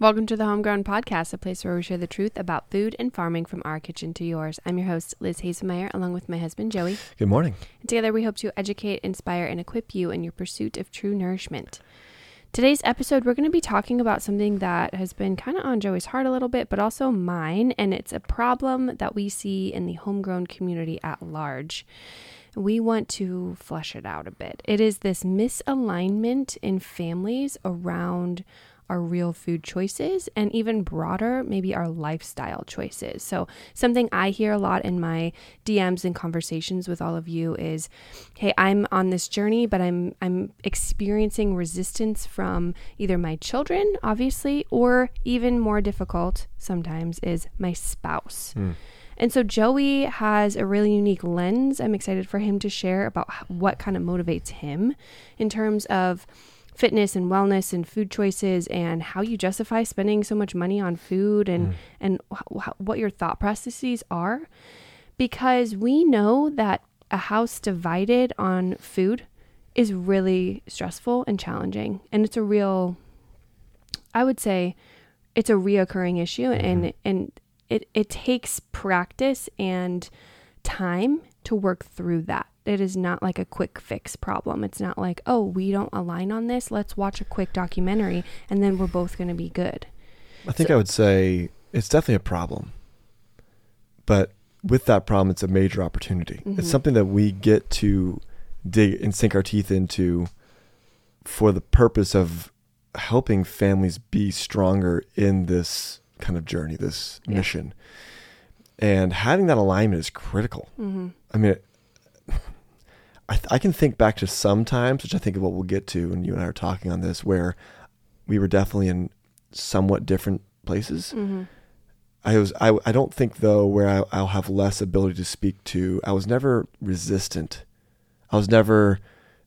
Welcome to the Homegrown Podcast, a place where we share the truth about food and farming from our kitchen to yours. I'm your host, Liz Haselmayer, along with my husband, Joey. Good morning. And together we hope to educate, inspire, and equip you in your pursuit of true nourishment. Today's episode, we're going to be talking about something that has been kind of on Joey's heart a little bit, but also mine, and it's a problem that we see in the homegrown community at large. We want to flesh it out a bit. It is this misalignment in families around our real food choices and even broader, maybe our lifestyle choices. So, something I hear a lot in my DMs and conversations with all of you is, "Hey, I'm on this journey, but I'm I'm experiencing resistance from either my children, obviously, or even more difficult sometimes is my spouse." Mm. And so Joey has a really unique lens. I'm excited for him to share about what kind of motivates him in terms of fitness and wellness and food choices and how you justify spending so much money on food and Mm. and wh- what your thought processes are because we know that a house divided on food is really stressful and challenging and it's a real I would say it's a reoccurring issue and and it, it takes practice and time to work through that. It is not like a quick fix problem. It's not like, oh, we don't align on this. Let's watch a quick documentary and then we're both going to be good. I think I would say it's definitely a problem. But with that problem, it's a major opportunity. Mhm. It's something that we get to dig and sink our teeth into for the purpose of helping families be stronger in this kind of journey, this Yeah. mission. And having that alignment is critical. Mm-hmm. I mean, I, th- I can think back to some times, which I think of what we'll get to when you and I are talking on this, where we were definitely in somewhat different places. Mm-hmm. I was, I, I don't think though, where I, I'll have less ability to speak to. I was never resistant. I was never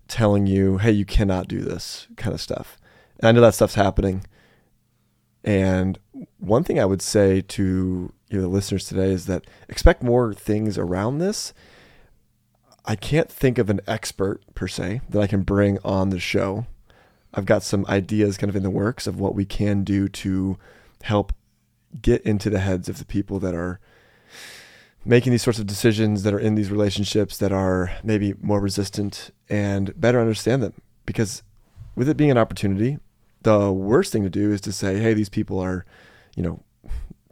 telling you, "Hey, you cannot do this," kind of stuff. And I know that stuff's happening. And one thing I would say to you know, the listeners today is that expect more things around this. I can't think of an expert per se that I can bring on the show. I've got some ideas kind of in the works of what we can do to help get into the heads of the people that are making these sorts of decisions that are in these relationships that are maybe more resistant and better understand them because with it being an opportunity the worst thing to do is to say hey these people are you know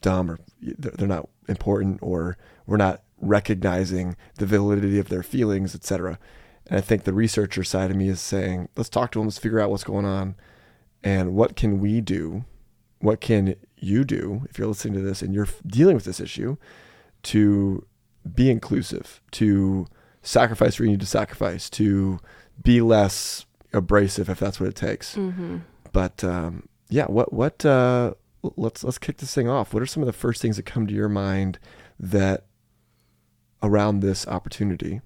dumb or they're not important or we're not recognizing the validity of their feelings etc and i think the researcher side of me is saying let's talk to them let's figure out what's going on and what can we do what can you do if you're listening to this and you're dealing with this issue to be inclusive, to sacrifice where you need to sacrifice, to be less abrasive if that's what it takes. Mm-hmm. But um, yeah, what what uh, let's let's kick this thing off. What are some of the first things that come to your mind that around this opportunity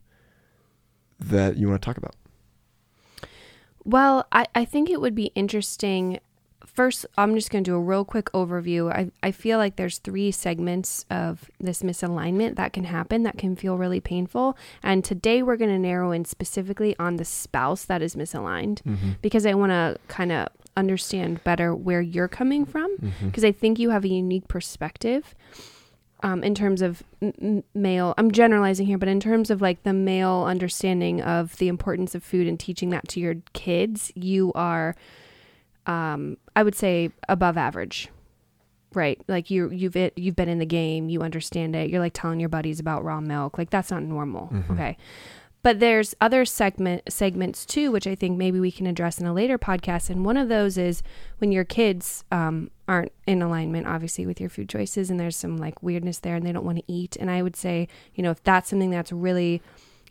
that you want to talk about? Well, I, I think it would be interesting. First, I'm just going to do a real quick overview. I, I feel like there's three segments of this misalignment that can happen that can feel really painful. And today we're going to narrow in specifically on the spouse that is misaligned mm-hmm. because I want to kind of understand better where you're coming from mm-hmm. because I think you have a unique perspective um, in terms of m- male. I'm generalizing here, but in terms of like the male understanding of the importance of food and teaching that to your kids, you are, um, I would say, above average. Right, like you, you've it, you've been in the game, you understand it. You're like telling your buddies about raw milk, like that's not normal. Okay, but there's other segment segments too, which I think maybe we can address in a later podcast. And one of those is when your kids um, aren't in alignment, obviously, with your food choices, and there's some like weirdness there, and they don't want to eat. And I would say, you know, if that's something that's really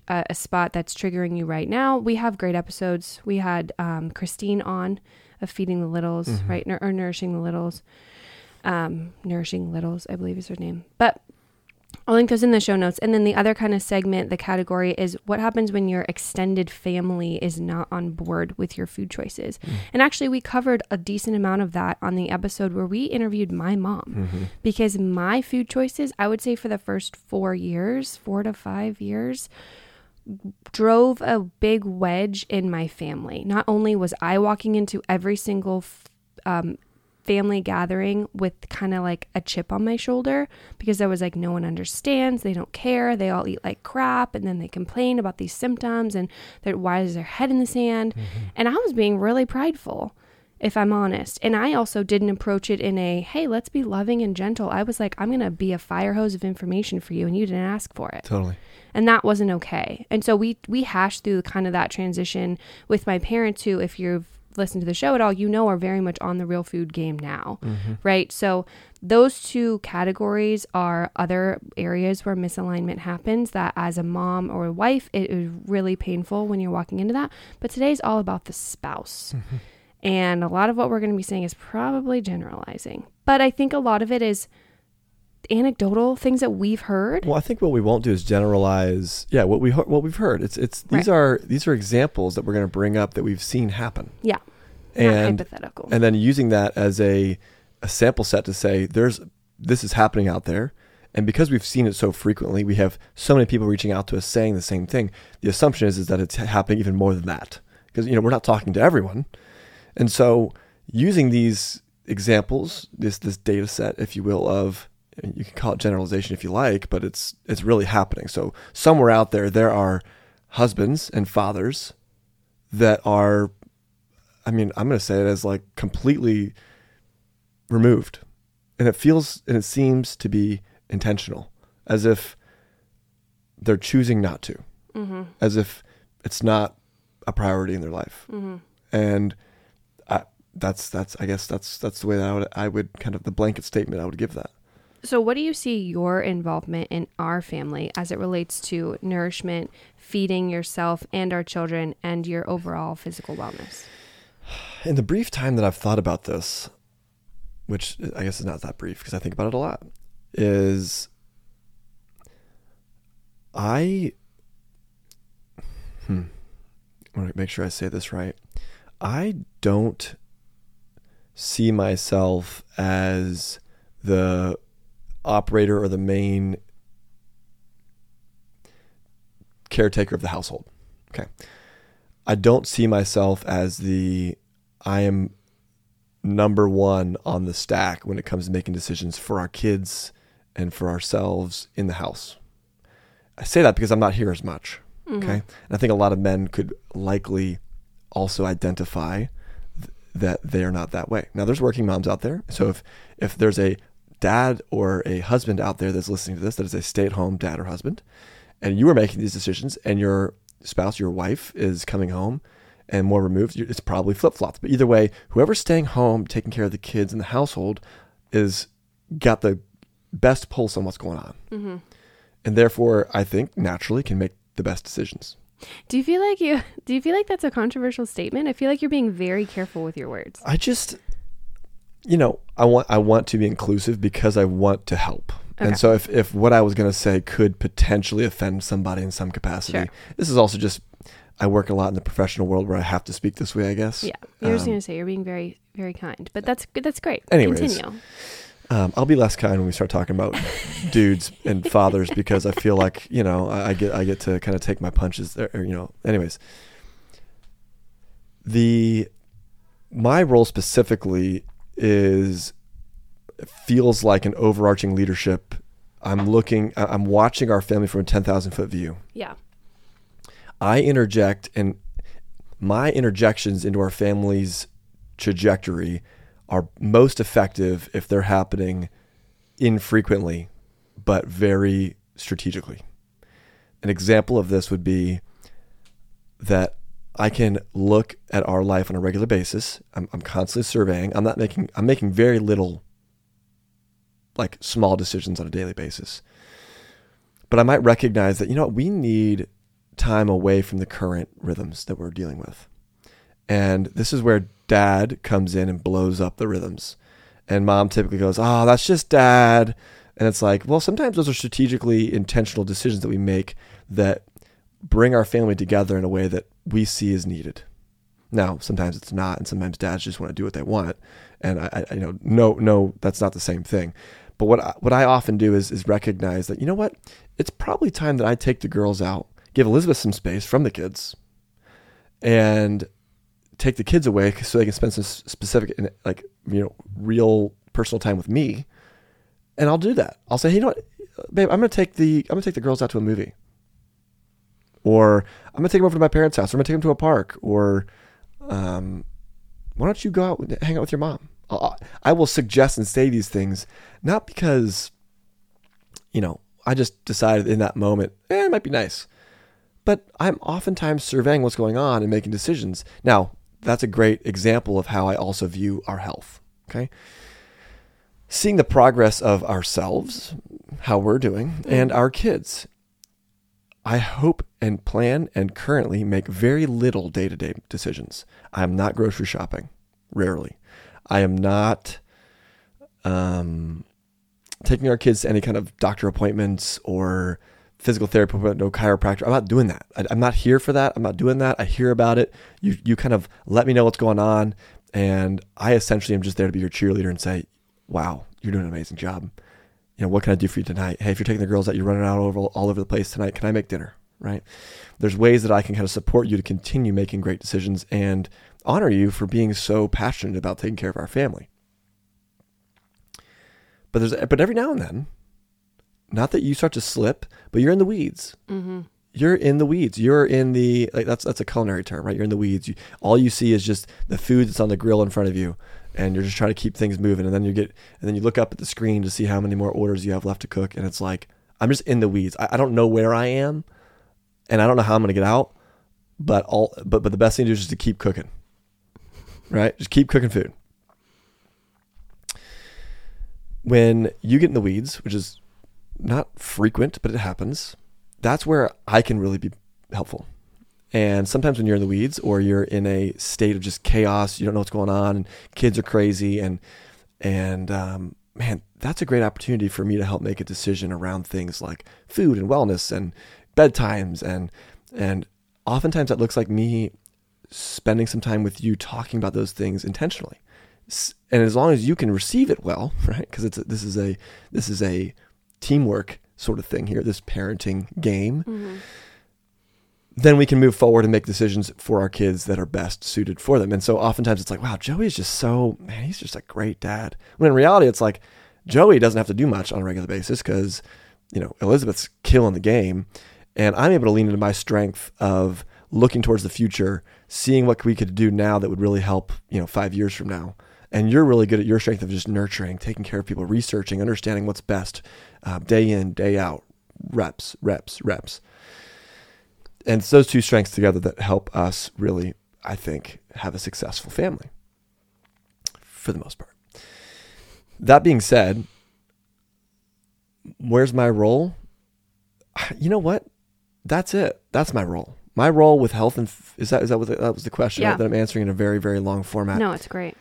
a, a spot that's triggering you right now, we have great episodes. We had um, Christine on of feeding the littles, right, Nur- or nourishing the littles. Um, nourishing littles, I believe is her name, but I'll link those in the show notes. And then the other kind of segment, the category is what happens when your extended family is not on board with your food choices. And actually, we covered a decent amount of that on the episode where we interviewed my mom because my food choices, I would say for the first four years, four to five years, drove a big wedge in my family. Not only was I walking into every single um, family gathering with kind of like a chip on my shoulder because I was like, no one understands. They don't care. They all eat like crap. And then they complain about these symptoms and that why is their head in the sand? Mm-hmm. And I was being really prideful, if I'm honest. And I also didn't approach it in a, hey, let's be loving and gentle. I was like, I'm going to be a fire hose of information for you. And you didn't ask for it. Totally and that wasn't okay. And so we we hashed through kind of that transition with my parents who if you've listened to the show at all, you know are very much on the real food game now. Mm-hmm. Right? So those two categories are other areas where misalignment happens that as a mom or a wife it is really painful when you're walking into that. But today's all about the spouse. Mm-hmm. And a lot of what we're going to be saying is probably generalizing. But I think a lot of it is anecdotal things that we've heard. Well, I think what we won't do is generalize. Yeah, what we what we've heard. It's it's these right. are these are examples that we're going to bring up that we've seen happen. Yeah, and hypothetical. And then using that as a a sample set to say there's this is happening out there. And because we've seen it so frequently, we have so many people reaching out to us saying the same thing. The assumption is, is that it's happening even more than that. Because you know, we're not talking to everyone. And so using these examples, this this data set, if you will, of you can call it generalization if you like, but it's it's really happening. So somewhere out there there are husbands and fathers that are I mean, I'm going to say it as like completely removed. And it feels and it seems to be intentional as if they're choosing not to. Mm-hmm. As if it's not a priority in their life. Mm-hmm. And I, that's that's I guess that's that's the way that I would I would kind of the blanket statement I would give that. So, what do you see your involvement in our family as it relates to nourishment, feeding yourself and our children, and your overall physical wellness? In the brief time that I've thought about this, which I guess is not that brief because I think about it a lot, is I. Hmm. I want to make sure I say this right. I don't see myself as the operator or the main caretaker of the household. Okay. I don't see myself as the I am number one on the stack when it comes to making decisions for our kids and for ourselves in the house. I say that because I'm not here as much. Mm-hmm. Okay. And I think a lot of men could likely also identify th- that they are not that way. Now there's working moms out there. So if if there's a dad or a husband out there that's listening to this that is a stay at home dad or husband, and you are making these decisions, and your spouse, your wife, is coming home and more removed, it's probably flip flops. But either way, whoever's staying home, taking care of the kids in the household, is got the best pulse on what's going on. Mm-hmm. And therefore, I think naturally can make the best decisions. Do you feel like you do you feel like that's a controversial statement? I feel like you're being very careful with your words. I just you know, I want I want to be inclusive because I want to help. Okay. And so if, if what I was going to say could potentially offend somebody in some capacity, sure. this is also just I work a lot in the professional world where I have to speak this way, I guess. Yeah. You're um, just going to say you're being very very kind. But that's that's great. Anyways, Continue. Um, I'll be less kind when we start talking about dudes and fathers because I feel like you know I, I get I get to kind of take my punches there. Or, you know, anyways, the my role specifically is feels like an overarching leadership. I'm looking, I'm watching our family from a 10,000 foot view. Yeah. I interject, and my interjections into our family's trajectory are most effective if they're happening infrequently, but very strategically. An example of this would be that I can look at our life on a regular basis. I'm, I'm constantly surveying. I'm not making, I'm making very little like small decisions on a daily basis. But I might recognize that, you know, we need time away from the current rhythms that we're dealing with. And this is where dad comes in and blows up the rhythms. And mom typically goes, Oh, that's just dad. And it's like, well, sometimes those are strategically intentional decisions that we make that bring our family together in a way that we see is needed. Now, sometimes it's not, and sometimes dads just want to do what they want, and I, I you know, no, no, that's not the same thing. But what I, what I often do is is recognize that you know what, it's probably time that I take the girls out, give Elizabeth some space from the kids, and take the kids away so they can spend some specific, like, you know, real personal time with me. And I'll do that. I'll say, hey, you know what, babe, I'm to take the, I'm to take the girls out to a movie. Or I'm going to take them over to my parents' house. Or I'm going to take them to a park. Or, um, why don't you go out and hang out with your mom? I'll, I will suggest and say these things, not because, you know, I just decided in that moment, eh, it might be nice. But I'm oftentimes surveying what's going on and making decisions. Now, that's a great example of how I also view our health. Okay. Seeing the progress of ourselves, how we're doing, and our kids. I hope and plan and currently make very little day to day decisions. I'm not grocery shopping, rarely. I am not um, taking our kids to any kind of doctor appointments or physical therapy no chiropractor. I'm not doing that. I, am not here for that. I'm not doing that. I hear about it. You you kind of let me know what's going on, and I essentially am just there to be your cheerleader and say, "Wow, you're doing an amazing job." You know, what can I do for you tonight? Hey, if you're taking the girls out, you're running out over all over the place tonight. Can I make dinner? Right? There's ways that I can kind of support you to continue making great decisions and honor you for being so passionate about taking care of our family. But there's but every now and then, not that you start to slip, but you're in the weeds. Mm-hmm. You're in the weeds. You're in the like that's that's a culinary term, right? You're in the weeds. You, all you see is just the food that's on the grill in front of you, and you're just trying to keep things moving. And then you get and then you look up at the screen to see how many more orders you have left to cook, and it's like I'm just in the weeds. I, I don't know where I am, and I don't know how I'm going to get out. But all but but the best thing to do is just to keep cooking right? Just keep cooking food. When you get in the weeds, which is not frequent, but it happens, that's where I can really be helpful. And sometimes when you're in the weeds or you're in a state of just chaos, you don't know what's going on, and kids are crazy, and and um, man, that's a great opportunity for me to help make a decision around things like food and wellness and bedtimes and and oftentimes that looks like me spending some time with you talking about those things intentionally. And as long as you can receive it well right? Because it's a, this is a this is a teamwork sort of thing here this parenting game. Mm-hmm. Then we can move forward and make decisions for our kids that are best suited for them and so oftentimes it's like wow joey is just so man he's just a great dad when in reality it's like joey doesn't have to do much on a regular basis because you know elizabeth's killing the game and i'm able to lean into my strength of looking towards the future, seeing what we could do now that would really help, you know, five years from now. And you're really good at your strength of just nurturing, taking care of people, researching, understanding what's best, uh, day in, day out, reps, reps, reps. And it's those two strengths together that help us really, I think, have a successful family for the most part. That being said, where's my role? You know what? That's it. That's my role my role with health and f- is that is that what the, that was the question yeah. right, that I'm answering in a very very long format. No, it's great.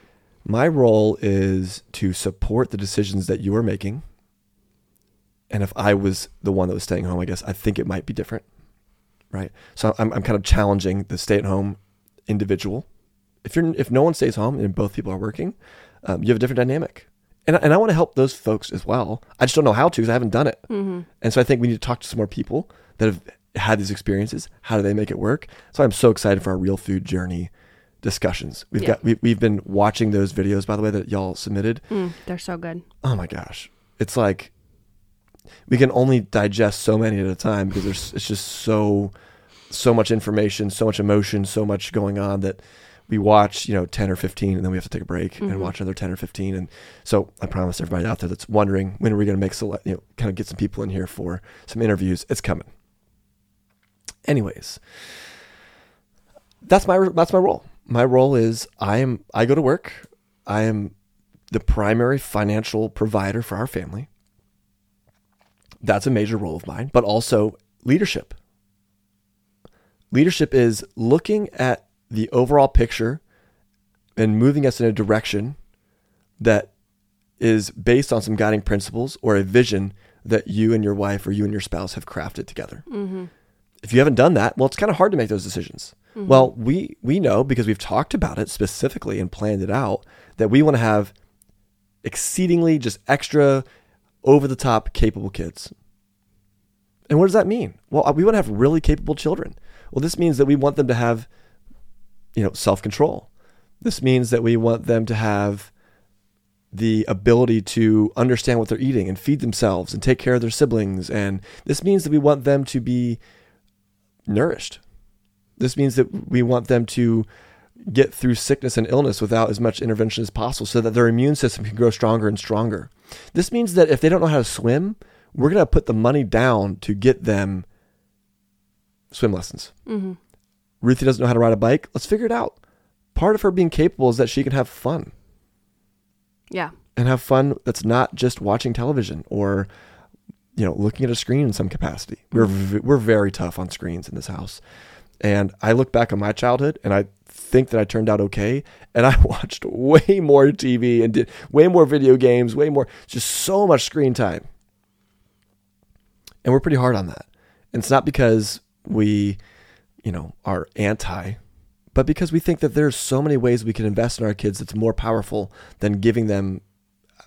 My role is to support the decisions that you are making. And if I was the one that was staying home, I guess I think it might be different, right? So I'm I'm kind of challenging the stay at home individual. If you're if no one stays home and both people are working, um, you have a different dynamic. And, and I want to help those folks as well. I just don't know how to because I haven't done it. Mm-hmm. And so I think we need to talk to some more people that have had these experiences. How do they make it work? So I'm so excited for our real food journey discussions. We've yeah. got we, we've been watching those videos by the way that y'all submitted. Mm, they're so good. Oh my gosh. It's like we can only digest so many at a time because there's it's just so so much information, so much emotion, so much going on that we watch, you know, 10 or 15 and then we have to take a break mm-hmm. and watch another 10 or 15 and so I promise everybody out there that's wondering when are we going to make select, you know, kind of get some people in here for some interviews. It's coming. Anyways, that's my that's my role. My role is I am I go to work. I am the primary financial provider for our family. That's a major role of mine, but also leadership. Leadership is looking at the overall picture and moving us in a direction that is based on some guiding principles or a vision that you and your wife or you and your spouse have crafted together. Mm-hmm if you haven't done that, well, it's kind of hard to make those decisions. Mm-hmm. Well, we we know because we've talked about it specifically and planned it out that we want to have exceedingly just extra over the top capable kids. And what does that mean? Well, we want to have really capable children. Well, this means that we want them to have you know, self control. This means that we want them to have the ability to understand what they're eating and feed themselves and take care of their siblings. And this means that we want them to be nourished. This means that we want them to get through sickness and illness without as much intervention as possible so that their immune system can grow stronger and stronger. This means that if they don't know how to swim, we're going to put the money down to get them swim lessons. Mm-hmm. Ruthie doesn't know how to ride a bike. Let's figure it out. Part of her being capable is that she can have fun Yeah. and have fun that's not just watching television or you know looking at a screen in some capacity. We're v- we're very tough on screens in this house. And I look back on my childhood and I think that I turned out okay and I watched way more TV and did way more video games, way more just so much screen time. And we're pretty hard on that. And it's not because we, you know, are anti, but because we think that there's so many ways we can invest in our kids that's more powerful than giving them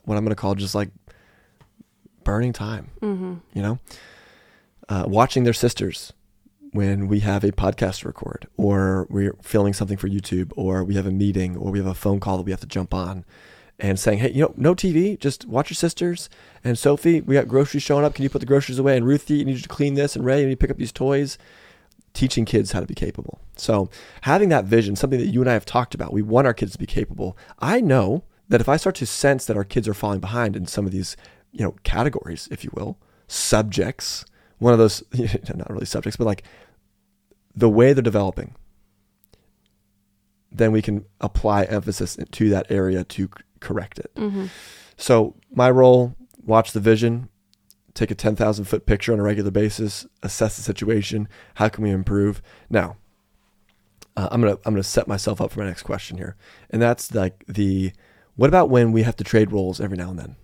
what I'm going to call just like burning time, Mm-hmm. you know? Uh, watching their sisters when we have a podcast to record or we're filming something for YouTube or we have a meeting or we have a phone call that we have to jump on and saying, hey, you know, no TV, just watch your sisters. And Sophie, we got groceries showing up. Can you put the groceries away? And Ruthie, you need to clean this. And Ray, you need to pick up these toys. Teaching kids how to be capable. So having that vision, something that you and I have talked about, we want our kids to be capable. I know that if I start to sense that our kids are falling behind in some of these, you know, categories, if you will, subjects, one of those, not really subjects, but like the way they're developing, then we can apply emphasis to that area to correct it. Mm-hmm. So my role, watch the vision, take a 10,000 foot picture on a regular basis, assess the situation. How can we improve? Now, uh, I'm going to, I'm to set myself up for my next question here. And that's like the, what about when we have to trade roles every now and then?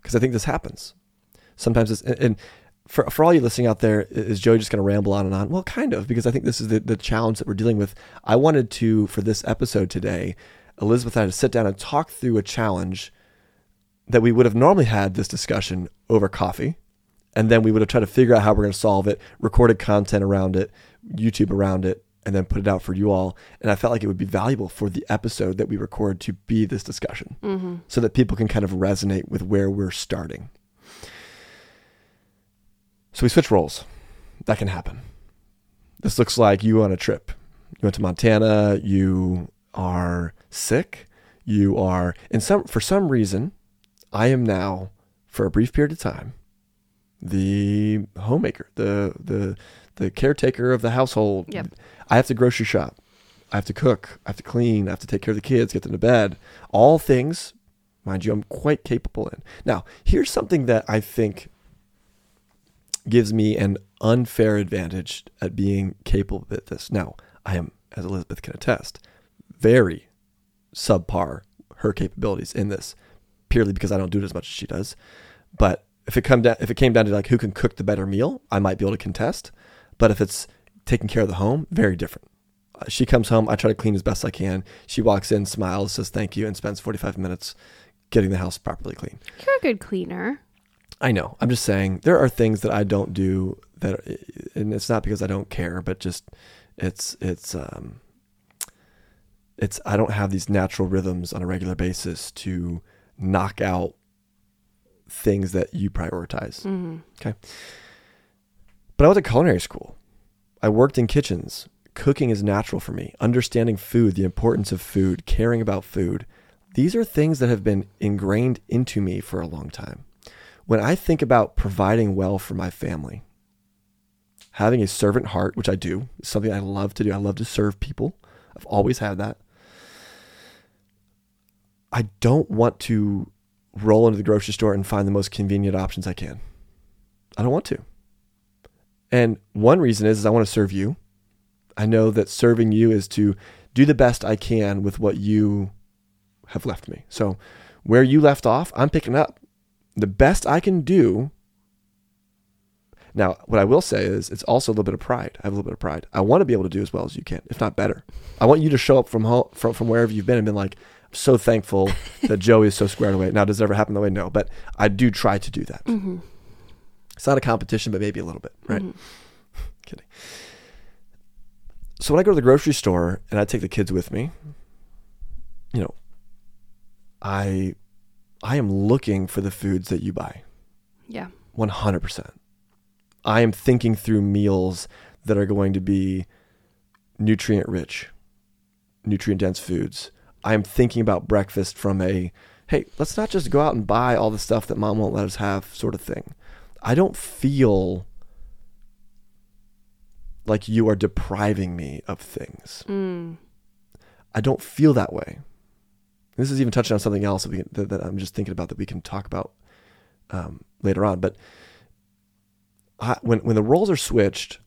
Because I think this happens. Sometimes it's, and- and for, for all you listening out there, is Joey just going to ramble on and on? Well, kind of, because I think this is the, the challenge that we're dealing with. I wanted to, for this episode today, Elizabeth and I to sit down and talk through a challenge that we would have normally had this discussion over coffee. And then we would have tried to figure out how we're going to solve it, recorded content around it, YouTube around it, and then put it out for you all. And I felt like it would be valuable for the episode that we record to be this discussion Mm-hmm. so that people can kind of resonate with where we're starting. So we switch roles. That can happen. This looks like you on a trip. You went to Montana, you are sick, you are in some for some reason, I am now for a brief period of time the homemaker, the the the caretaker of the household. Yep. I have to grocery shop. I have to cook. I have to clean. I have to take care of the kids, get them to bed. All things, mind you, I'm quite capable in. Now, here's something that I think gives me an unfair advantage at being capable at this. Now, I am, as Elizabeth can attest, very subpar her capabilities in this, purely because I don't do it as much as she does. But if it come down, if it came down to like who can cook the better meal, I might be able to contest. But if it's taking care of the home, very different. Uh, She comes home, I try to clean as best I can. She walks in, smiles, says thank you, and spends 45 minutes getting the house properly clean. You're a good cleaner. I know. I'm just saying there are things that I don't do that, and it's not because I don't care, but just it's it's um it's I don't have these natural rhythms on a regular basis to knock out things that you prioritize. Mm-hmm. But I went to culinary school. I worked in kitchens. Cooking is natural for me. Understanding food, the importance of food, caring about food. These are things that have been ingrained into me for a long time. When I think about providing well for my family, having a servant heart, which I do, is something I love to do. I love to serve people. I've always had that. I don't want to roll into the grocery store and find the most convenient options I can. I don't want to. And one reason is, is I want to serve you. I know that serving you is to do the best I can with what you have left me. So where you left off, I'm picking up. The best I can do. Now, what I will say is it's also a little bit of pride. I have a little bit of pride. I want to be able to do as well as you can, if not better. I want you to show up from home, from, from wherever you've been and been like, I'm so thankful that Joey is so squared away. Now, does it ever happen that way? No, but I do try to do that. Mm-hmm. It's not a competition, but maybe a little bit, right? Mhm. Kidding. So when I go to the grocery store and I take the kids with me, you know, I I am looking for the foods that you buy. Yeah. 100%. I am thinking through meals that are going to be nutrient rich, nutrient dense foods. I'm thinking about breakfast from a hey, let's not just go out and buy all the stuff that mom won't let us have sort of thing. I don't feel like you are depriving me of things. Mm. I don't feel that way. This is even touching on something else that, we, that, that I'm just thinking about that we can talk about um, later on. But I, when when the roles are switched,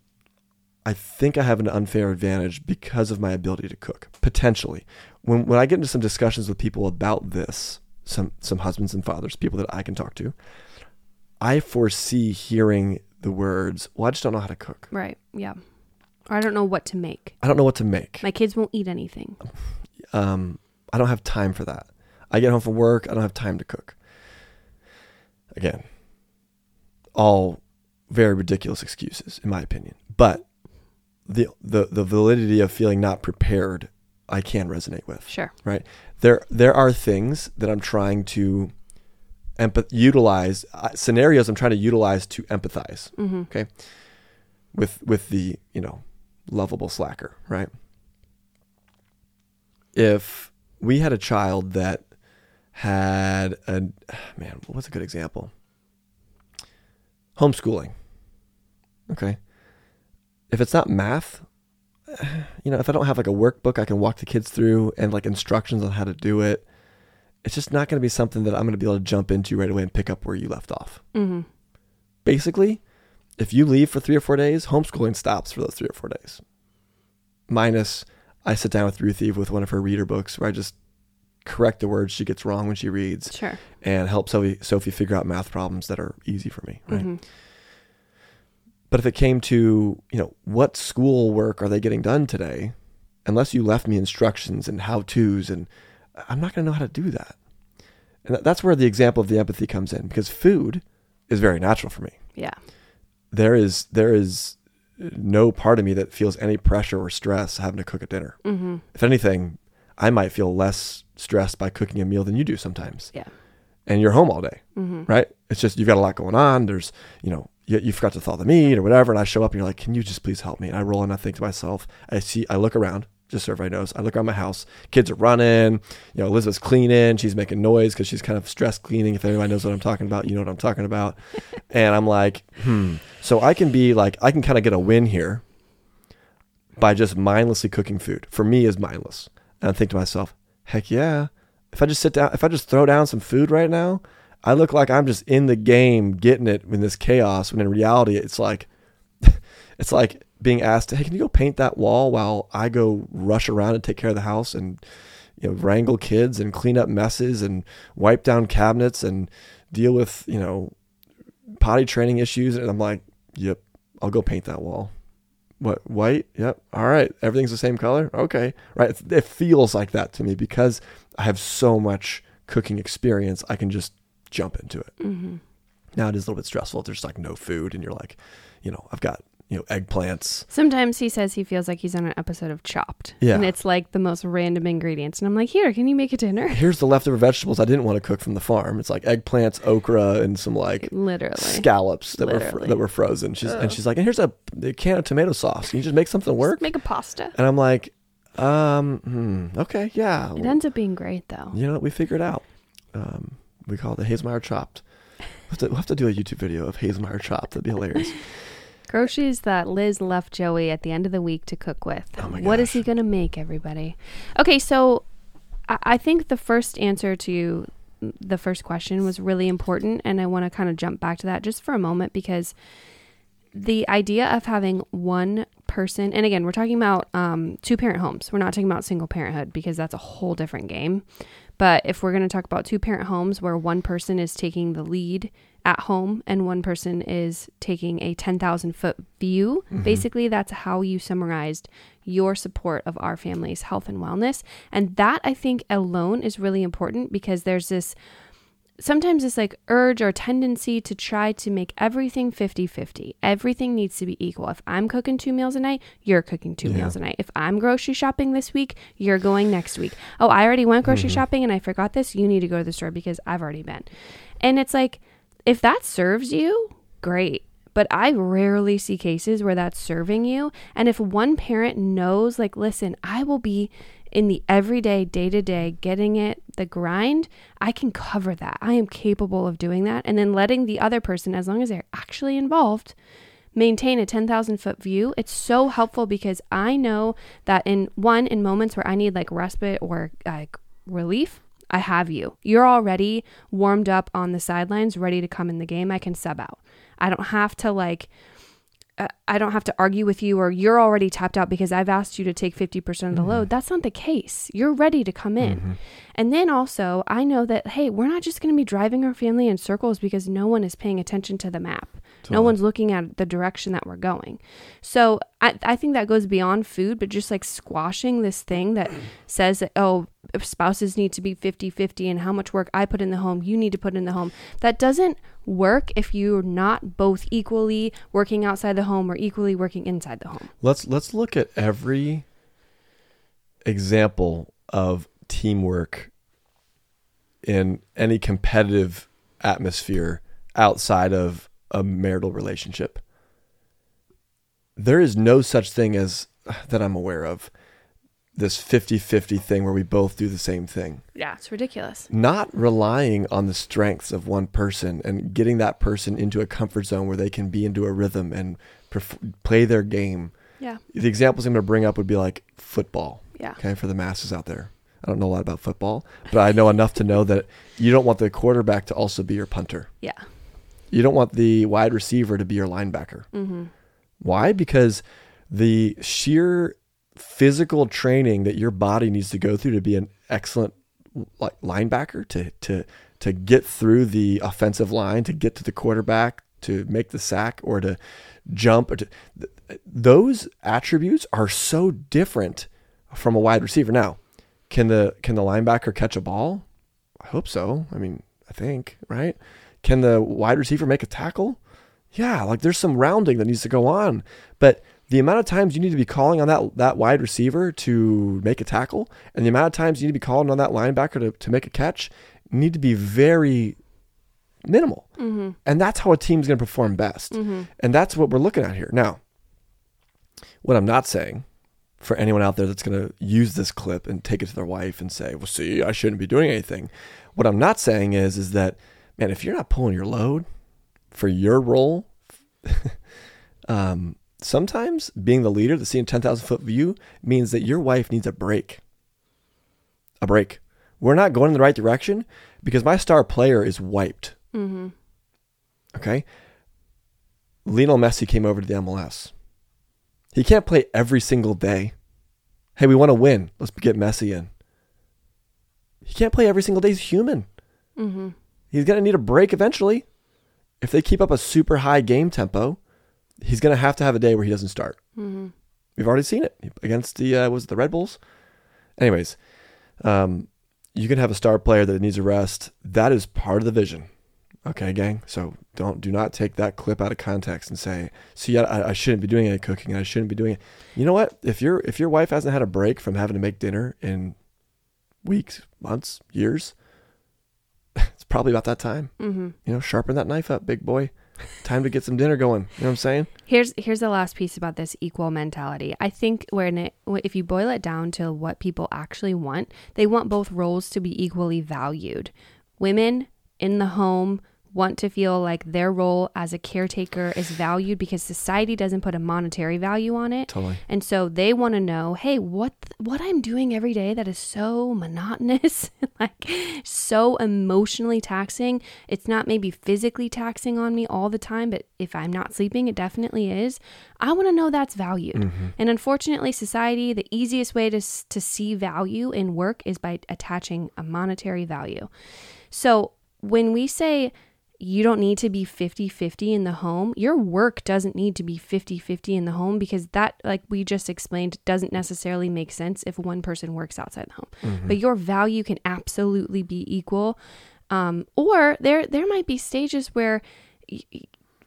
I think I have an unfair advantage because of my ability to cook potentially. When when I get into some discussions with people about this, some some husbands and fathers, people that I can talk to, I foresee hearing the words, "Well, I just don't know how to cook. Right. Yeah. Or I don't know what to make. I don't know what to make. My kids won't eat anything. Um, I don't have time for that. I get home from work. I don't have time to cook. Again, all very ridiculous excuses, in my opinion. But the the the validity of feeling not prepared, I can resonate with. Sure. Right there, there are things that I'm trying to empath utilize uh, scenarios I'm trying to utilize to empathize. Mm-hmm. Okay, with with the you know lovable slacker, right? If we had a child that had a man, what's a good example? Homeschooling. Okay. If it's not math, you know, if I don't have like a workbook I can walk the kids through and like instructions on how to do it, it's just not going to be something that I'm going to be able to jump into right away and pick up where you left off. Mm-hmm. Basically, if you leave for three or four days, homeschooling stops for those three or four days. Minus, I sit down with Ruthie with one of her reader books where I just correct the words she gets wrong when she reads Sure. and help Sophie, Sophie figure out math problems that are easy for me. Right. Mm-hmm. But if it came to, you know, what school work are they getting done today? Unless you left me instructions and how to's, and I'm not going to know how to do that. And that's where the example of the empathy comes in because food is very natural for me. Yeah. There is there is no part of me that feels any pressure or stress having to cook a dinner. Mm-hmm. If anything, I might feel less stressed by cooking a meal than you do sometimes. Yeah. And you're home all day Mm-hmm. right? It's just you've got a lot going on. There's, you know, you, you forgot to thaw the meat or whatever, and I show up and you're like, "Can you just please help me?" And I roll and I think to myself, I see, I look around, just so everybody knows, I look around my house. Kids are running, you know, Elizabeth's cleaning, she's making noise because she's kind of stress cleaning. If anybody knows what I'm talking about, you know what I'm talking about. and I'm like, hmm. So I can be like, I can kind of get a win here by just mindlessly cooking food. For me, is mindless, and I think to myself, heck yeah. If I just sit down, if I just throw down some food right now, I look like I'm just in the game getting it in this chaos when in reality it's like it's like being asked, "Hey, can you go paint that wall while I go rush around and take care of the house and you know wrangle kids and clean up messes and wipe down cabinets and deal with, you know, potty training issues?" And I'm like, "Yep, I'll go paint that wall." What white? Yep. All right. Everything's the same color. Okay. Right. It, it feels like that to me because I have so much cooking experience. I can just jump into it. Mm-hmm. Now it is a little bit stressful if there's like no food and you're like, you know, I've got, you know, eggplants. Sometimes he says he feels like he's on an episode of Chopped. Yeah. And it's like the most random ingredients. And I'm like, here, can you make a dinner? Here's the leftover vegetables I didn't want to cook from the farm. It's like eggplants, okra, and some like Literally. scallops that were fr- that were frozen. She's Ugh. and she's like, and here's a, a can of tomato sauce. Can you just make something work? Just make a pasta. And I'm like, um, hmm, okay, yeah. It ends up being great though. you know what? We figured out. Um, we call it the Haselmayer chopped. We'll have, to, we'll have to do a YouTube video of Haselmayer chopped. That'd be hilarious. Groceries that Liz left Joey at the end of the week to cook with. Oh my What is gosh. he going to make, everybody? Okay, so I, I think the first answer to the first question was really important. And I want to kind of jump back to that just for a moment because the idea of having one person, and again, we're talking about um, two parent homes. We're not talking about single parenthood because that's a whole different game. But if we're going to talk about two parent homes where one person is taking the lead at home and one person is taking a 10,000 foot view, mm-hmm. basically, that's how you summarized your support of our family's health and wellness. And that I think alone is really important because there's this sometimes this like urge or tendency to try to make everything 50-50 everything needs to be equal. If i'm cooking two meals a night you're cooking two Yeah. meals a night. If i'm grocery shopping this week you're going next week. Oh i already went grocery mm-hmm. shopping and i forgot this. You need to go to the store because i've already been. And it's like if that serves you great but I rarely see cases where that's serving you. And if one parent knows, like, listen, I will be in the everyday, day to day, getting it, the grind, I can cover that. I am capable of doing that. And then letting the other person, as long as they're actually involved, maintain a 10,000 foot view. It's so helpful because I know that in one, in moments where I need like respite or like relief, I have you. You're already warmed up on the sidelines, ready to come in the game. I can sub out. I don't have to like, uh, I don't have to argue with you or you're already tapped out because I've asked you to take 50% of the load. That's not the case. You're ready to come in. And then also, I know that, hey, we're not just going to be driving our family in circles because no one is paying attention to the map. No one's looking at the direction that we're going. So I, I think that goes beyond food, but just like squashing this thing that says that, oh, spouses need to be 50 50 and how much work I put in the home, you need to put in the home. That doesn't work if you're not both equally working outside the home or equally working inside the home. Let's let's look at every example of teamwork in any competitive atmosphere outside of a marital relationship. There is no such thing as that I'm aware of this 50-50 thing where we both do the same thing. Yeah, it's ridiculous. Not relying on the strengths of one person and getting that person into a comfort zone where they can be into a rhythm and perf- play their game Yeah. the examples I'm going to bring up would be like football. Yeah. Okay, for the masses out there. I don't know a lot about football, but I know enough to know that you don't want the quarterback to also be your punter. Yeah. You don't want the wide receiver to be your linebacker. Mm-hmm. Why? Because the sheer physical training that your body needs to go through to be an excellent like linebacker to to to get through the offensive line, to get to the quarterback, to make the sack or to jump or to th- those attributes are so different from a wide receiver. Now, can the can the linebacker catch a ball? I hope so. I mean, I think, right? Can the wide receiver make a tackle? Yeah, like there's some rounding that needs to go on. But the amount of times you need to be calling on that that wide receiver to make a tackle and the amount of times you need to be calling on that linebacker to, to make a catch need to be very minimal. Mm-hmm. And that's how a team's going to perform best. Mm-hmm. And that's what we're looking at here. Now, what I'm not saying for anyone out there that's going to use this clip and take it to their wife and say, "Well, see, I shouldn't be doing anything." What I'm not saying is is that man, if you're not pulling your load for your role, um, sometimes being the leader, the seeing 10,000 foot view means that your wife needs a break. A break. We're not going in the right direction because my star player is wiped. Mm-hmm. Okay. Lionel Messi came over to the MLS. He can't play every single day. Hey, we want to win. Let's get Messi in. He can't play every single day. He's human. Mm-hmm. He's going to need a break eventually. If they keep up a super high game tempo, he's going to have to have a day where he doesn't start. Mm-hmm. We've already seen it against the uh, was it the Red Bulls. Anyways, um, you can have a star player that needs a rest. That is part of the vision. Okay, gang. So don't do not take that clip out of context and say, "See, I, I shouldn't be doing any cooking. I shouldn't be doing it." You know what? If your if your wife hasn't had a break from having to make dinner in weeks, months, years, it's probably about that time. Mm-hmm. You know, sharpen that knife up, big boy. Time to get some dinner going. You know what I'm saying? Here's here's the last piece about this equal mentality. I think when it if you boil it down to what people actually want, they want both roles to be equally valued. Women in the home want to feel like their role as a caretaker is valued because society doesn't put a monetary value on it. Totally. And so they want to know, hey, what what I'm doing every day that is so monotonous, like so emotionally taxing. It's not maybe physically taxing on me all the time, but if I'm not sleeping, it definitely is. I want to know that's valued. Mm-hmm. And unfortunately, society, the easiest way to to see value in work is by attaching a monetary value. So when we say you don't need to be 50 50 in the home. Your work doesn't need to be 50 50 in the home because that, like we just explained, doesn't necessarily make sense if one person works outside the home. Mm-hmm. But your value can absolutely be equal Um, or there there might be stages where y-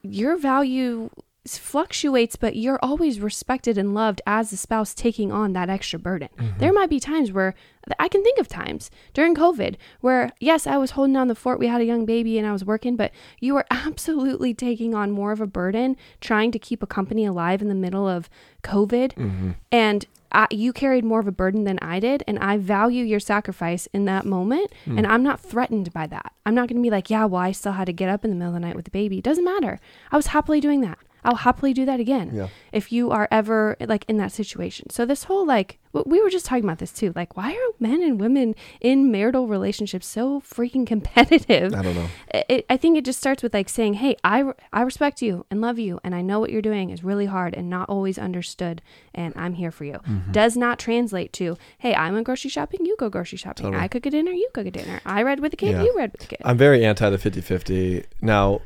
your value fluctuates, but you're always respected and loved as the spouse taking on that extra burden. Mm-hmm. There might be times where I can think of times during COVID where, yes, I was holding down the fort. We had a young baby and I was working, but you were absolutely taking on more of a burden trying to keep a company alive in the middle of COVID. Mm-hmm. And I, you carried more of a burden than I did, and I value your sacrifice in that moment, hmm. and I'm not threatened by that. I'm not going to be like, yeah, well, I still had to get up in the middle of the night with the baby. It doesn't matter. I was happily doing that. I'll happily do that again Yeah. if you are ever like in that situation. So this whole like we were just talking about this too. Like why are men and women in marital relationships so freaking competitive? I don't know. it, I think it just starts with like saying, "Hey, I I respect you and love you, and I know what you're doing is really hard and not always understood, and I'm here for you." Mm-hmm. Does not translate to, "Hey, I went grocery shopping, you go grocery shopping. Totally. I cook a dinner, you cook a dinner. I read with the kid, Yeah. you read with the kid." I'm very anti the 50-50. Now,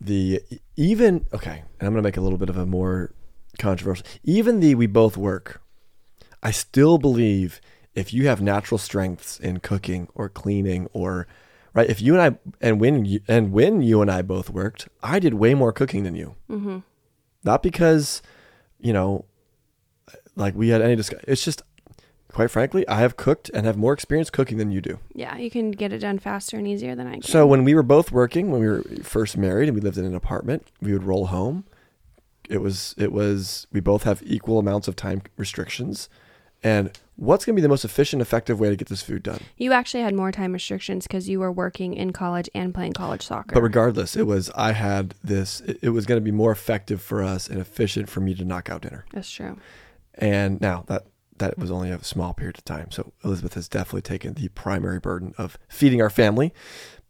the even okay, and I'm going to make a little bit of a more controversial. Even the we both work. I still believe if you have natural strengths in cooking or cleaning or right, if you and I and when you, and when you and I both worked, I did way more cooking than you. mm-hmm. Not because, you know, like we had any discussion. It's just, quite frankly, I have cooked and have more experience cooking than you do. Yeah, you can get it done faster and easier than I can. So when we were both working, when we were first married and we lived in an apartment, we would roll home. It was it was we both have equal amounts of time restrictions, and what's going to be the most efficient, effective way to get this food done? you actually had more time restrictions because you were working in college and playing college soccer. But regardless, it was I had this. It, it was going to be more effective for us and efficient for me to knock out dinner. That's true. And now that that it was only a small period of time. So Elizabeth has definitely taken the primary burden of feeding our family.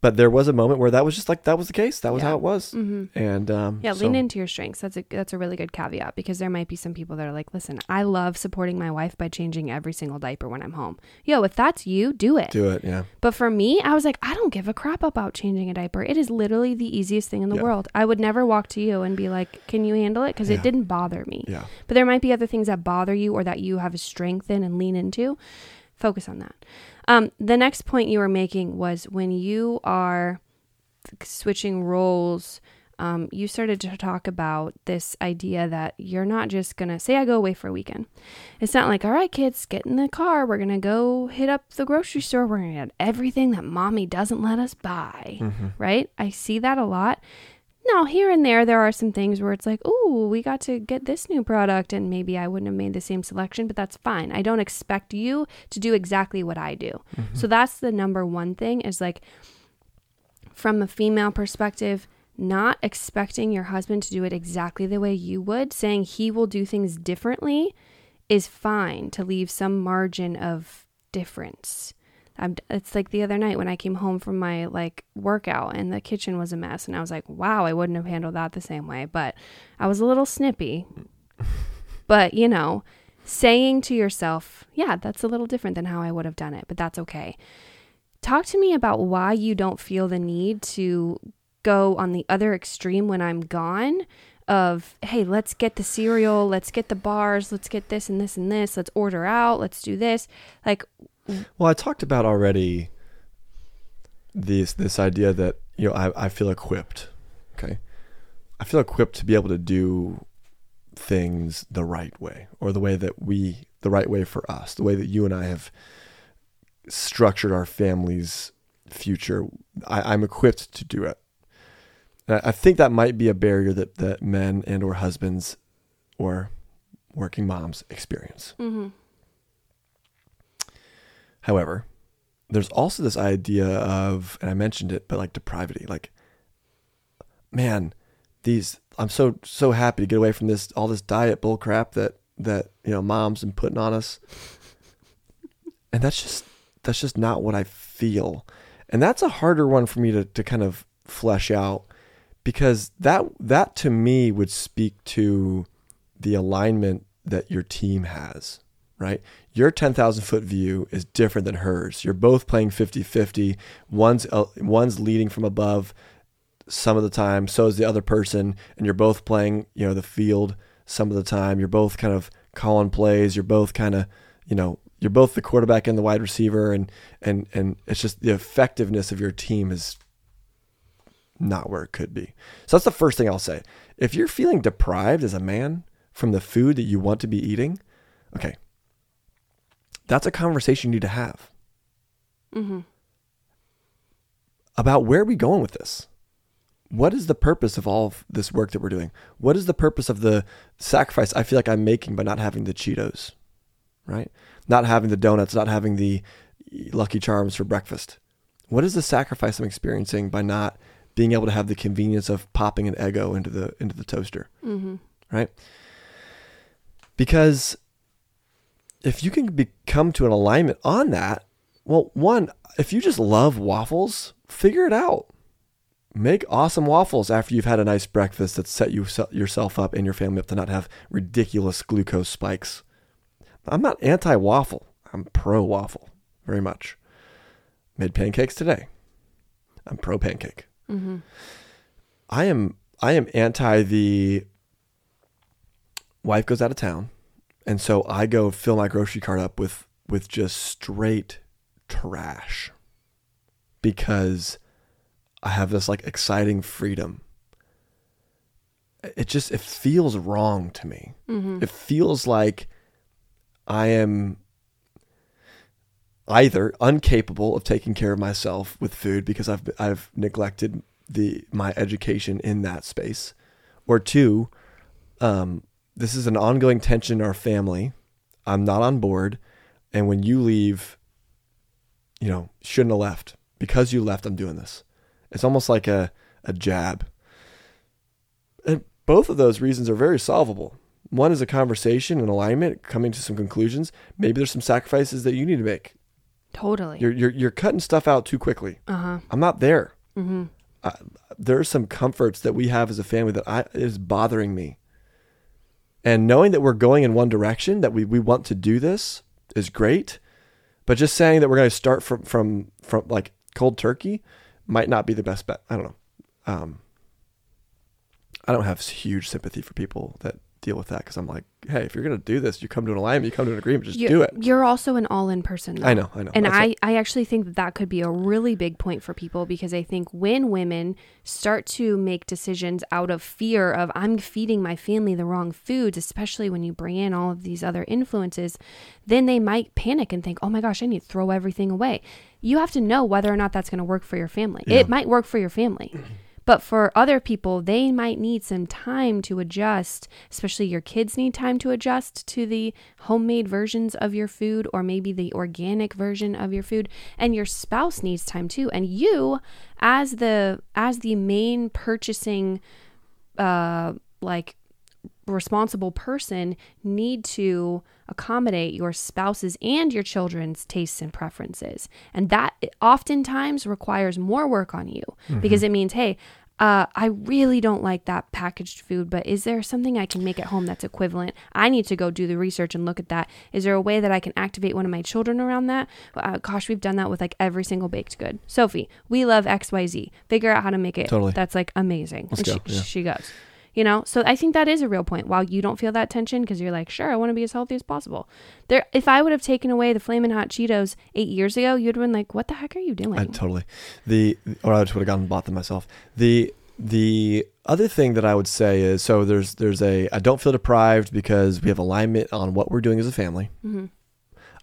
But there was a moment where that was just like that was the case. That was Yeah. how it was. hmm And um, Yeah, so- lean into your strengths. That's a that's a really good caveat because there might be some people that are like, listen, I love supporting my wife by changing every single diaper when I'm home. Yo, if that's you, do it. Do it, yeah. But for me, I was like, I don't give a crap about changing a diaper. It is literally the easiest thing in the Yeah. world. I would never walk to you and be like, can you handle it? Because Yeah. it didn't bother me. Yeah. But there might be other things that bother you or that you have a strength in and lean into. Focus on that. Um, the next point you were making was when you are switching roles, um, you started to talk about this idea that you're not just going to say, I go away for a weekend. It's not like, all right, kids, get in the car. We're going to go hit up the grocery store. We're going to get everything that mommy doesn't let us buy. Mm-hmm. Right? I see that a lot. Now, here and there, there are some things where it's like, oh, we got to get this new product, and maybe I wouldn't have made the same selection, but that's fine. I don't expect you to do exactly what I do. Mm-hmm. So that's the number one thing is like, from a female perspective, not expecting your husband to do it exactly the way you would, saying he will do things differently is fine to leave some margin of difference. I'm, it's like the other night when I came home from my like workout and the kitchen was a mess and I was like, wow, I wouldn't have handled that the same way, but I was a little snippy. but, you know, saying to yourself, yeah, that's a little different than how I would have done it, but that's okay. Talk to me about why you don't feel the need to go on the other extreme when I'm gone of, hey, let's get the cereal, let's get the bars, let's get this and this and this, let's order out, let's do this. Like, Well, I talked about already this this idea that you know I, I feel equipped. Okay, I feel equipped to be able to do things the right way, or the way that we the right way for us, the way that you and I have structured our family's future. I, I'm equipped to do it. I, I think that might be a barrier that that men and or husbands or working moms experience. mm-hmm. However, there's also this idea of, and I mentioned it, but like depravity. Like, man, these I'm so so happy to get away from this all this diet bull crap that that you know moms been putting on us, and that's just that's just not what I feel, and that's a harder one for me to to kind of flesh out because that that to me would speak to the alignment that your team has right? Your 10,000 foot view is different than hers. You're both playing 50 50. One's, uh, one's leading from above some of the time, so is the other person, and you're both playing, you know, the field some of the time. You're both kind of calling plays. You're both kind of, you know, You're both the quarterback and the wide receiver, and and and it's just the effectiveness of your team is not where it could be. So that's the first thing I'll say. If you're feeling deprived as a man from the food that you want to be eating, okay, that's a conversation you need to have Mm-hmm. about where are we going with this? What is the purpose of all of this work that we're doing? What is the purpose of the sacrifice I feel like I'm making by not having the Cheetos, right? Not having the donuts, not having the Lucky Charms for breakfast. What is the sacrifice I'm experiencing by not being able to have the convenience of popping an Eggo into the into the toaster, Mm-hmm. right? Because if you can be, come to an alignment on that, well, one, if you just love waffles, figure it out. Make awesome waffles after you've had a nice breakfast that set you yourself up and your family up to not have ridiculous glucose spikes. I'm not anti waffle. I'm pro waffle very much. Made pancakes today. I'm pro pancake. Mm-hmm. I am I am anti the wife goes out of town and so I go fill my grocery cart up with with just straight trash because I have this like exciting freedom. It just it feels wrong to me. Mm-hmm. It feels like I am either incapable of taking care of myself with food because I've I've neglected the my education in that space, or two, um, this is an ongoing tension in our family. I'm not on board, and when you leave, you know, shouldn't have left because you left. I'm doing this. It's almost like a a jab. And both of those reasons are very solvable. One is a conversation and alignment, coming to some conclusions. Maybe there's some sacrifices that you need to make. Totally. You're you're you're cutting stuff out too quickly. uh huh. I'm not there. Mm-hmm. Uh, there are some comforts that we have as a family that I is bothering me. And knowing that we're going in one direction, that we, we want to do this is great. But just saying that we're going to start from, from, from like cold turkey might not be the best bet. I don't know. Um, I don't have huge sympathy for people that deal with that because I'm like, hey, if you're going to do this, you come to an alignment, you come to an agreement, just you're, do it. You're also an all-in person. Though. I know, I know. And That's I, it. I actually think that that could be a really big point for people because I think when women start to make decisions out of fear of I'm feeding my family the wrong foods, especially when you bring in all of these other influences, then they might panic and think, oh my gosh, I need to throw everything away. You have to know whether or not that's going to work for your family. Yeah. It might work for your family. But for other people, they might need some time to adjust, especially your kids need time to adjust to the homemade versions of your food or maybe the organic version of your food, and your spouse needs time too. And you as the as the main purchasing uh like responsible person need to accommodate your spouse's and your children's tastes and preferences. And that oftentimes requires more work on you because it means, hey, uh, I really don't like that packaged food, but is there something I can make at home that's equivalent? I need to go do the research and look at that. Is there a way that I can activate one of my children around that? Uh, gosh, we've done that with like every single baked good. Sophie, we love XYZ. Figure out how to make it. Totally. That's like amazing. Let's and go, she, yeah. she goes. You know, so I think that is a real point. While you don't feel that tension because you're like, sure, I want to be as healthy as possible. There, if I would have taken away the flaming hot Cheetos eight years ago, you'd have been like, what the heck are you doing? I totally. The or I just would have gone and bought them myself. The the other thing that I would say is so there's there's a I don't feel deprived because we have alignment on what we're doing as a family. hmm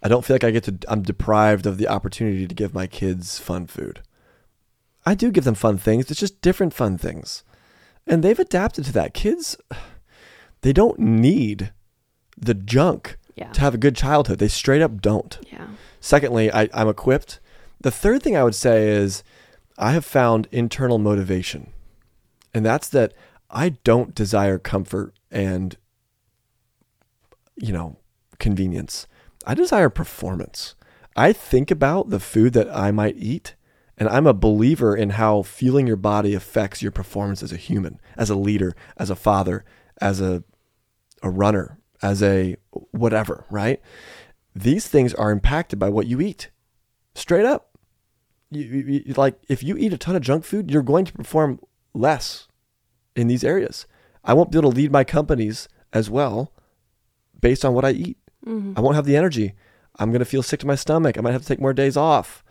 I don't feel like I get to I'm deprived of the opportunity to give my kids fun food. I do give them fun things. It's just different fun things. And they've adapted to that. Kids they don't need the junk Yeah. to have a good childhood. They straight up don't. Yeah. Secondly, I, I'm equipped. The third thing I would say is I have found internal motivation. And that's that I don't desire comfort and, you know, convenience. I desire performance. I think about the food that I might eat, and I'm a believer in how feeling your body affects your performance as a human, as a leader, as a father, as a, a runner, as a whatever, right? These things are impacted by what you eat. Straight up. You, you, you- like if you eat a ton of junk food, you're going to perform less in these areas. I won't be able to lead my companies as well based on what I eat. hmm I won't have the energy. I'm going to feel sick to my stomach. I might have to take more days off.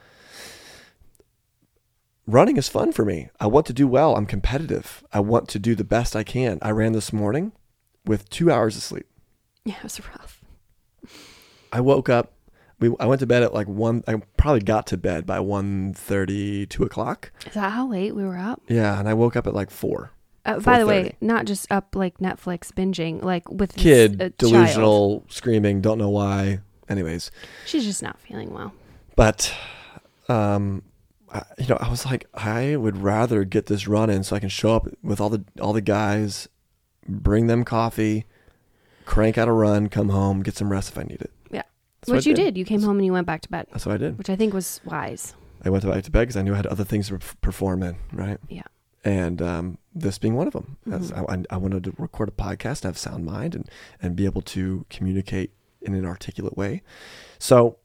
Running is fun for me. I want to do well. I'm competitive. I want to do the best I can. I ran this morning with two hours of sleep. Yeah, it was rough. I woke up. We, I went to bed at like one. I probably got to bed by one thirty, two o'clock. Is that how late we were up? Yeah, and I woke up at like four. Uh, by the way, not just up like Netflix binging, like with this, Kid, uh, child. delusional, screaming, don't know why. Anyways, She's just not feeling well. but um, you know, I was like, I would rather get this run in so I can show up with all the all the guys, bring them coffee, crank out a run, come home, get some rest if I need it. Yeah. That's which you did. You came home and you went back to bed, That's what I did. which I think was wise. I went back to bed because I knew I had other things to perf- perform in, right? Yeah. And um, this being one of them. Mhm. I, I wanted to record a podcast, have sound mind, and and be able to communicate in an articulate way. So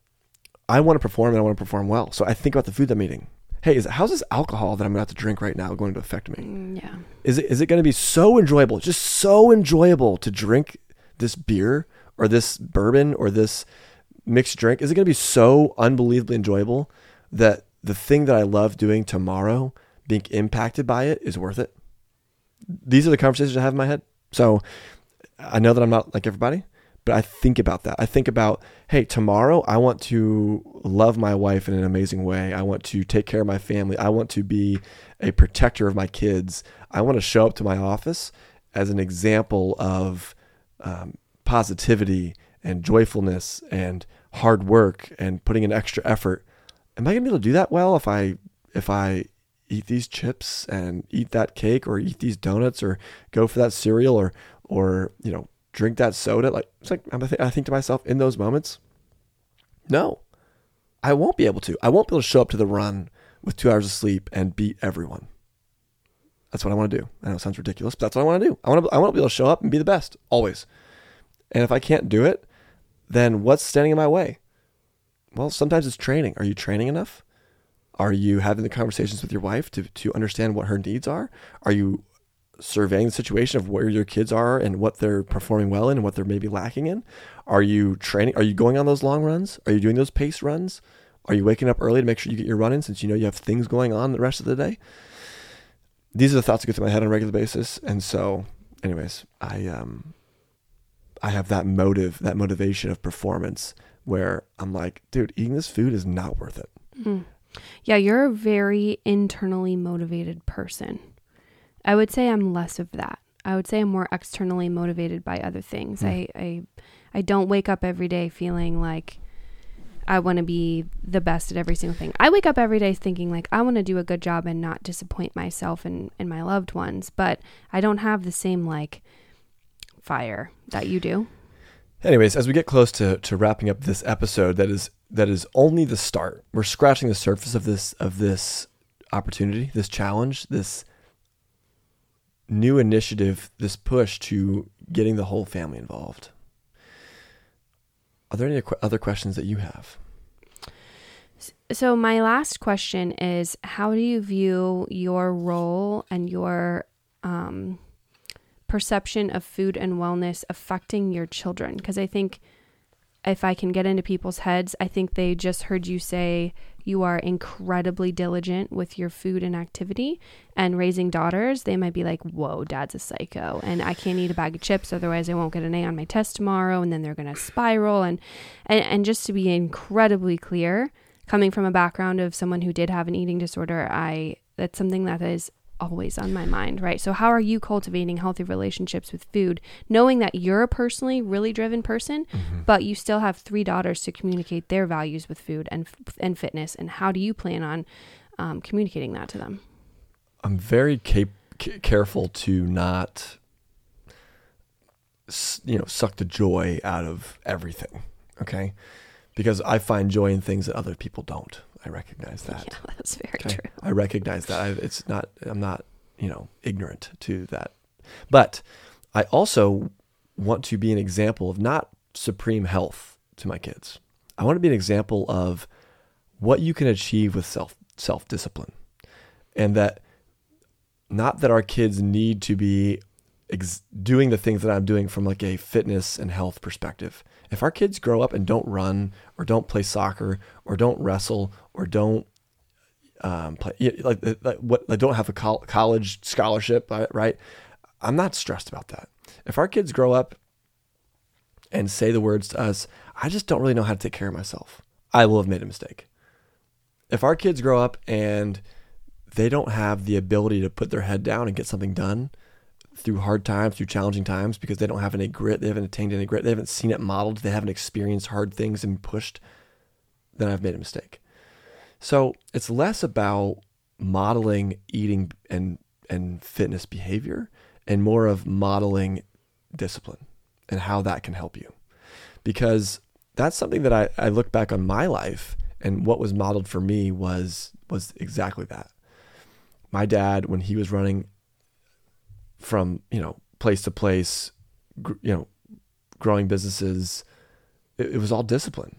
I want to perform, and I want to perform well. So I think about the food I'm eating. Hey, is how's this alcohol that I'm gonna have to drink right now going to affect me? Mm, yeah. Is it is it going to be so enjoyable, just so enjoyable to drink this beer or this bourbon or this mixed drink? Is it going to be so unbelievably enjoyable that the thing that I love doing tomorrow, being impacted by it, is worth it? These are the conversations I have in my head. So I know that I'm not like everybody, but I think about that. I think about, hey, tomorrow I want to love my wife in an amazing way. I want to take care of my family. I want to be a protector of my kids. I want to show up to my office as an example of um, positivity and joyfulness and hard work and putting in extra effort. Am I gonna be able to do that well if I if I eat these chips and eat that cake or eat these donuts or go for that cereal or or you know drink that soda? Like it's like I'm, I think to myself in those moments, no, I won't be able to. I won't be able to show up to the run with two hours of sleep and beat everyone. That's what I want to do. I know it sounds ridiculous, but that's what I want to do. I want to, I want to be able to show up and be the best always. And if I can't do it, then what's standing in my way? Well, sometimes it's training. Are you training enough? Are you having the conversations with your wife to, to understand what her needs are? Are you surveying the situation of where your kids are and what they're performing well in and what they're maybe lacking in? Are you training? Are you going on those long runs? Are you doing those pace runs? Are you waking up early to make sure you get your run in since you know you have things going on the rest of the day? These are the thoughts that go through my head on a regular basis. And so, anyways, I um I have that motive, that motivation of performance where I'm like, dude, eating this food is not worth it. Mm. Yeah, you're a very internally motivated person. I would say I'm less of that. I would say I'm more externally motivated by other things. I, I I don't wake up every day feeling like I want to be the best at every single thing. I wake up every day thinking like I want to do a good job and not disappoint myself and, and my loved ones, but I don't have the same like fire that you do. Anyways, as we get close to, to wrapping up this episode, that is that is only the start. We're scratching the surface of this of this opportunity, this challenge, this new initiative, this push to getting the whole family involved. Are there any other questions that you have? So, my last question is How do you view your role and your um, perception of food and wellness affecting your children? Because I think if I can get into people's heads, I think they just heard you say you are incredibly diligent with your food and activity and raising daughters. They might be like, Whoa, dad's a psycho, and I can't eat a bag of chips, otherwise, I won't get an A on my test tomorrow. And then they're going to spiral. And, and, and just to be incredibly clear, coming from a background of someone who did have an eating disorder, I that's something that is always on my mind, right? So how are you cultivating healthy relationships with food, knowing that you're a personally really driven person, but you still have three daughters to communicate their values with food and and fitness, and how do you plan on um, communicating that to them? I'm very cap- c- careful to not, you know, suck the joy out of everything. Okay, because I find joy in things that other people don't. I recognize that. Yeah, that's very Okay? true. I recognize that. I, it's not. I'm not. You know, ignorant to that. But I also want to be an example of not supreme health to my kids. I want to be an example of what you can achieve with self self discipline, and that not that our kids need to be ex- doing the things that I'm doing from like a fitness and health perspective. If our kids grow up and don't run or don't play soccer or don't wrestle or don't um, play, like, like what, they don't have a col- college scholarship, uh, right? I'm not stressed about that. If our kids grow up and say the words to us, I just don't really know how to take care of myself. I will have made a mistake. If our kids grow up and they don't have the ability to put their head down and get something done through hard times, through challenging times, because they don't have any grit, they haven't attained any grit, they haven't seen it modeled, they haven't experienced hard things and pushed, then I've made a mistake. So it's less about modeling eating and and fitness behavior and more of modeling discipline and how that can help you. Because that's something that I, I look back on my life and what was modeled for me was was exactly that. My dad, when he was running from, you know, place to place, gr- you know, growing businesses, it, it was all discipline.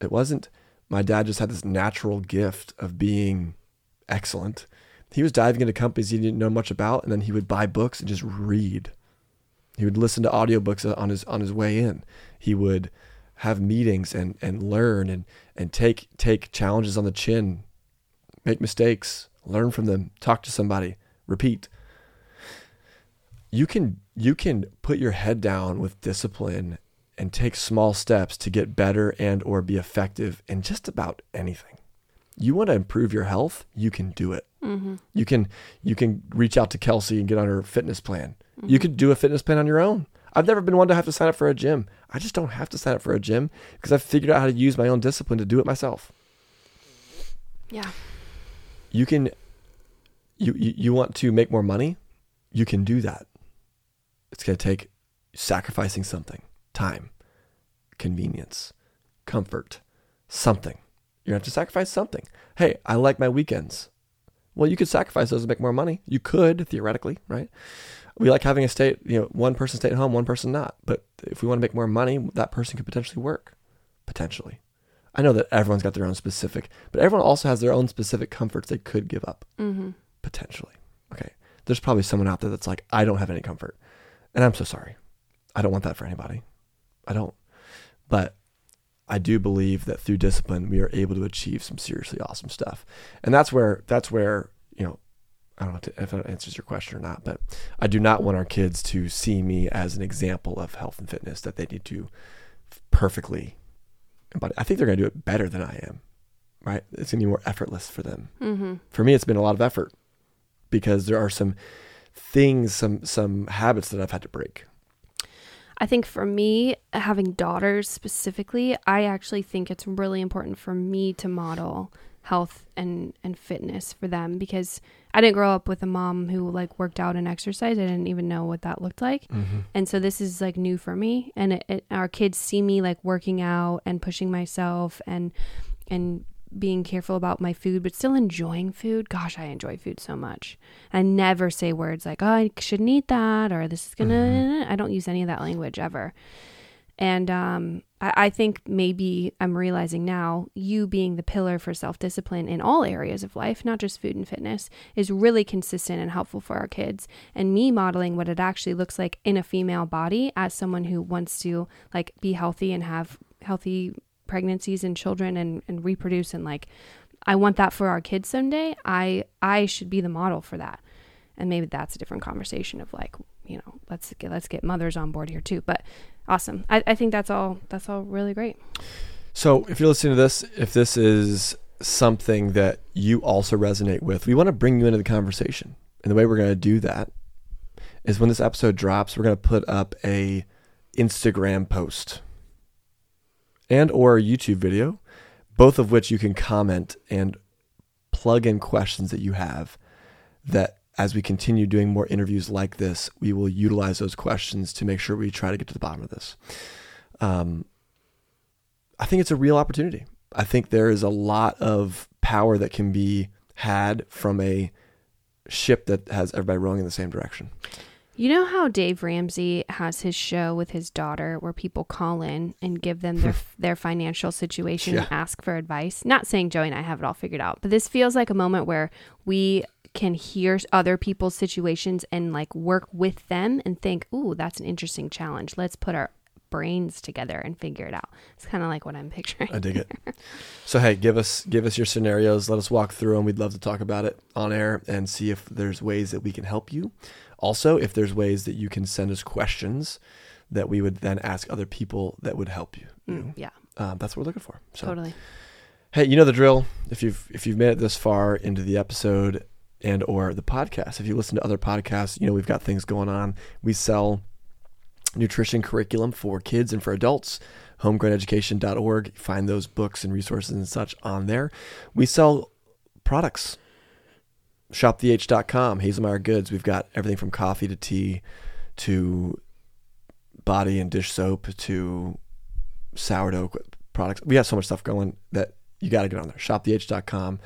It wasn't my dad just had this natural gift of being excellent. He was diving into companies he didn't know much about, and then he would buy books and just read. He would listen to audiobooks uh, on his on his way in. He would have meetings and and learn and and take take challenges on the chin, make mistakes, learn from them, talk to somebody, repeat. You can you can put your head down with discipline and take small steps to get better and or be effective in just about anything. You want to improve your health, you can do it. Mm-hmm. You can you can reach out to Kelsey and get on her fitness plan. Mm-hmm. You could do a fitness plan on your own. I've never been one to have to sign up for a gym. I just don't have to sign up for a gym because I've figured out how to use my own discipline to do it myself. Yeah. You can you you, you want to make more money? You can do that. It's going to take sacrificing something time, convenience, comfort, something. You're going to have to sacrifice something. Hey, I like my weekends. Well, you could sacrifice those to make more money. You could theoretically, right? We like having a state, you know, one person stay at home, one person not. But if we want to make more money, that person could potentially work. Potentially. I know that everyone's got their own specific, but everyone also has their own specific comforts they could give up. Mm-hmm. Potentially. Okay. There's probably someone out there that's like, I don't have any comfort. And I'm so sorry. I don't want that for anybody. I don't. But I do believe that through discipline we are able to achieve some seriously awesome stuff. And that's where that's where, you know, I don't know if that answers your question or not, but I do not want our kids to see me as an example of health and fitness that they need to perfectly but I think they're going to do it better than I am. Right? It's going to be more effortless for them. Mm-hmm. For me, it's been a lot of effort because there are some things, some some habits that I've had to break. I think for me, having daughters specifically, I actually think it's really important for me to model health and and fitness for them because I didn't grow up with a mom who like worked out and exercised. I didn't even know what that looked like. Mm-hmm. And so this is like new for me and it, it, our kids see me like working out and pushing myself and and being careful about my food, but still enjoying food. Gosh, I enjoy food so much. I never say words like, oh, I shouldn't eat that or this is gonna, mm-hmm. I don't use any of that language ever. And um, I, I think maybe I'm realizing now, you being the pillar for self discipline in all areas of life, not just food and fitness, is really consistent and helpful for our kids. And me modeling what it actually looks like in a female body as someone who wants to like be healthy and have healthy pregnancies and children and, and reproduce and like I want that for our kids someday, I I should be the model for that. And maybe that's a different conversation of like, you know, let's get let's get mothers on board here too. But awesome. I, I think that's all that's all really great. So if you're listening to this, if this is something that you also resonate with, we want to bring you into the conversation. And the way we're going to do that is when this episode drops, we're going to put up a Instagram post and or a YouTube video, both of which you can comment and plug in questions that you have that as we continue doing more interviews like this, we will utilize those questions to make sure we try to get to the bottom of this. Um, I think it's a real opportunity. I think there is a lot of power that can be had from a ship that has everybody rowing in the same direction. You know how Dave Ramsey has his show with his daughter where people call in and give them their their financial situation yeah. and ask for advice? Not saying Joey and I have it all figured out, but this feels like a moment where we can hear other people's situations and like work with them and think, "Ooh, that's an interesting challenge. Let's put our brains together and figure it out." It's kind of like what I'm picturing. I dig it. So hey, give us give us your scenarios. Let us walk through them. We'd love to talk about it on air and see if there's ways that we can help you. Also, if there's ways that you can send us questions that we would then ask other people that would help you. you? Mm, yeah, Um, that's what we're looking for. So totally. hey, you know the drill. If you've if you've made it this far into the episode and or the podcast, if you listen to other podcasts, you know we've got things going on. We sell nutrition curriculum for kids and for adults. Homegrowneducation.org. Find those books and resources and such on there. We sell products. Shoptheh.com, Haselmayer Goods. We've got everything from coffee to tea to body and dish soap to sourdough products. We have so much stuff going that you got to get on there. Shoptheh.com.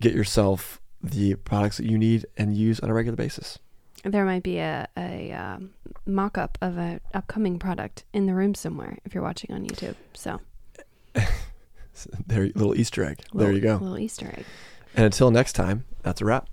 Get yourself the products that you need and use on a regular basis. There might be a, a um, mock up of an upcoming product in the room somewhere if you're watching on YouTube. So, There, little Easter egg. There you go. Little Easter egg. And until next time, that's a wrap.